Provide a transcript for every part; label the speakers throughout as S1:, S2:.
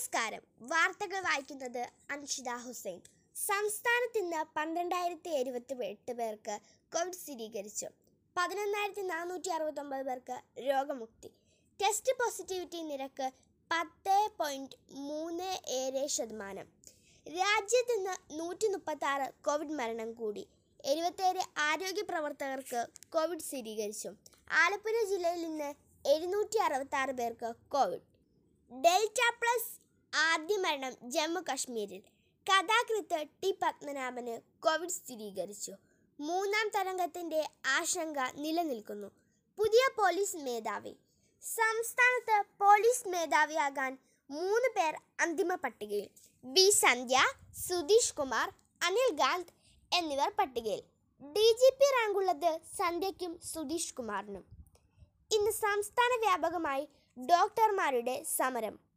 S1: നമസ്കാരം. വാർത്തകൾ വായിക്കുന്നത് അൻഷിത ഹുസൈൻ. സംസ്ഥാനത്ത് ഇന്ന് പന്ത്രണ്ടായിരത്തി എഴുപത്തി എട്ട് പേർക്ക് കോവിഡ് സ്ഥിരീകരിച്ചു. പതിനൊന്നായിരത്തി നാനൂറ്റി അറുപത്തൊമ്പത് പേർക്ക് രോഗമുക്തി. ടെസ്റ്റ് പോസിറ്റിവിറ്റി നിരക്ക് പത്ത് പോയിന്റ് മൂന്ന് ഏഴ് ശതമാനം. രാജ്യത്ത് ഇന്ന് നൂറ്റി മുപ്പത്തി ആറ് കോവിഡ് മരണം കൂടി. എഴുപത്തേഴ് ആരോഗ്യ പ്രവർത്തകർക്ക് കോവിഡ് സ്ഥിരീകരിച്ചു. ആലപ്പുഴ ജില്ലയിൽ ഇന്ന് എഴുന്നൂറ്റി അറുപത്തി ആറ് പേർക്ക് കോവിഡ്. ഡെൽറ്റ പ്ലസ് ആദ്യ മരണം ജമ്മു കശ്മീരിൽ. കഥാകൃത്ത് ടി പത്മനാഭന് കോവിഡ് സ്ഥിരീകരിച്ചു. മൂന്നാം തരംഗത്തിന്റെ ആശങ്ക നിലനിൽക്കുന്നു. പുതിയ പോലീസ് മേധാവി. സംസ്ഥാനത്ത് പോലീസ് മേധാവിയാകാൻ മൂന്ന് പേർ അന്തിമ പട്ടികയിൽ. വി. സന്ധ്യ സുധീഷ് കുമാർ അനിൽ ഗാന്ധ് എന്നിവർ പട്ടികയിൽ. ഡി ജി പി റാങ്കുള്ളത് സന്ധ്യയ്ക്കും സുധീഷ് കുമാറിനും. ഇന്ന് സംസ്ഥാന വ്യാപകമായി ഡോക്ടർമാരുടെ സമരം.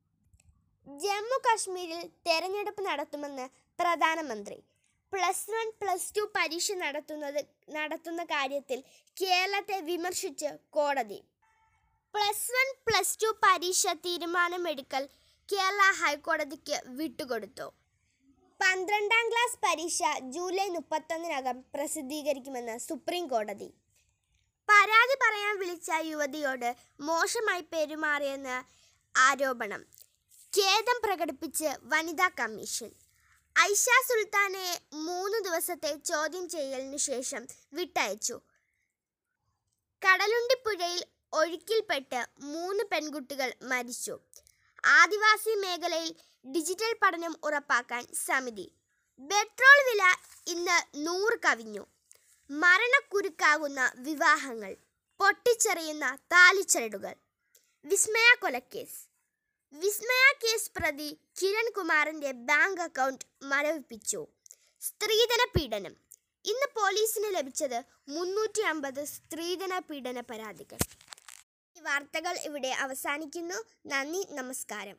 S1: ജമ്മു കാശ്മീരിൽ തെരഞ്ഞെടുപ്പ് നടത്തുമെന്ന് പ്രധാനമന്ത്രി. പ്ലസ് വൺ പ്ലസ് ടു പരീക്ഷ നടത്തുന്നത് നടത്തുന്ന കാര്യത്തിൽ കേരളത്തെ വിമർശിച്ച് കോടതി. പ്ലസ് വൺ പ്ലസ് ടു പരീക്ഷ തീരുമാനമെടുക്കൽ കേരള ഹൈക്കോടതിക്ക് വിട്ടുകൊടുത്തു. പന്ത്രണ്ടാം ക്ലാസ് പരീക്ഷ ജൂലൈ മുപ്പത്തൊന്നിനകം പ്രസിദ്ധീകരിക്കുമെന്ന് സുപ്രീം കോടതി. പരാതി പറയാൻ വിളിച്ച യുവതിയോട് മോശമായി പെരുമാറിയെന്ന് ആരോപണം. ഖേദം പ്രകടിപ്പിച്ച് വനിതാ കമ്മീഷൻ. ഐഷ സുൽത്താനെ മൂന്ന് ദിവസത്തെ ചോദ്യം ചെയ്യലിനു ശേഷം വിട്ടയച്ചു. കടലുണ്ടിപ്പുഴയിൽ ഒഴുക്കിൽപ്പെട്ട് മൂന്ന് പെൺകുട്ടികൾ മരിച്ചു. ആദിവാസി മേഖലയിൽ ഡിജിറ്റൽ പഠനം ഉറപ്പാക്കാൻ സമിതി. പെട്രോൾ വില ഇന്ന് നൂറ് കവിഞ്ഞു. മരണക്കുരുക്കാകുന്ന വിവാഹങ്ങൾ പൊട്ടിച്ചെറിയുന്ന താലിച്ചരടുകൾ. വിസ്മയ കൊലക്കേസ്. വിസ്മയ കേസ് പ്രതി കിരൺ കുമാറിന്റെ ബാങ്ക് അക്കൗണ്ട് മരവിപ്പിച്ചു. സ്ത്രീധന പീഡനം. ഇന്ന് പോലീസിന് ലഭിച്ചത് മുന്നൂറ്റി അമ്പത് സ്ത്രീധന പീഡന പരാതികൾ. ഈ വാർത്തകൾ ഇവിടെ അവസാനിക്കുന്നു. നന്ദി നമസ്കാരം.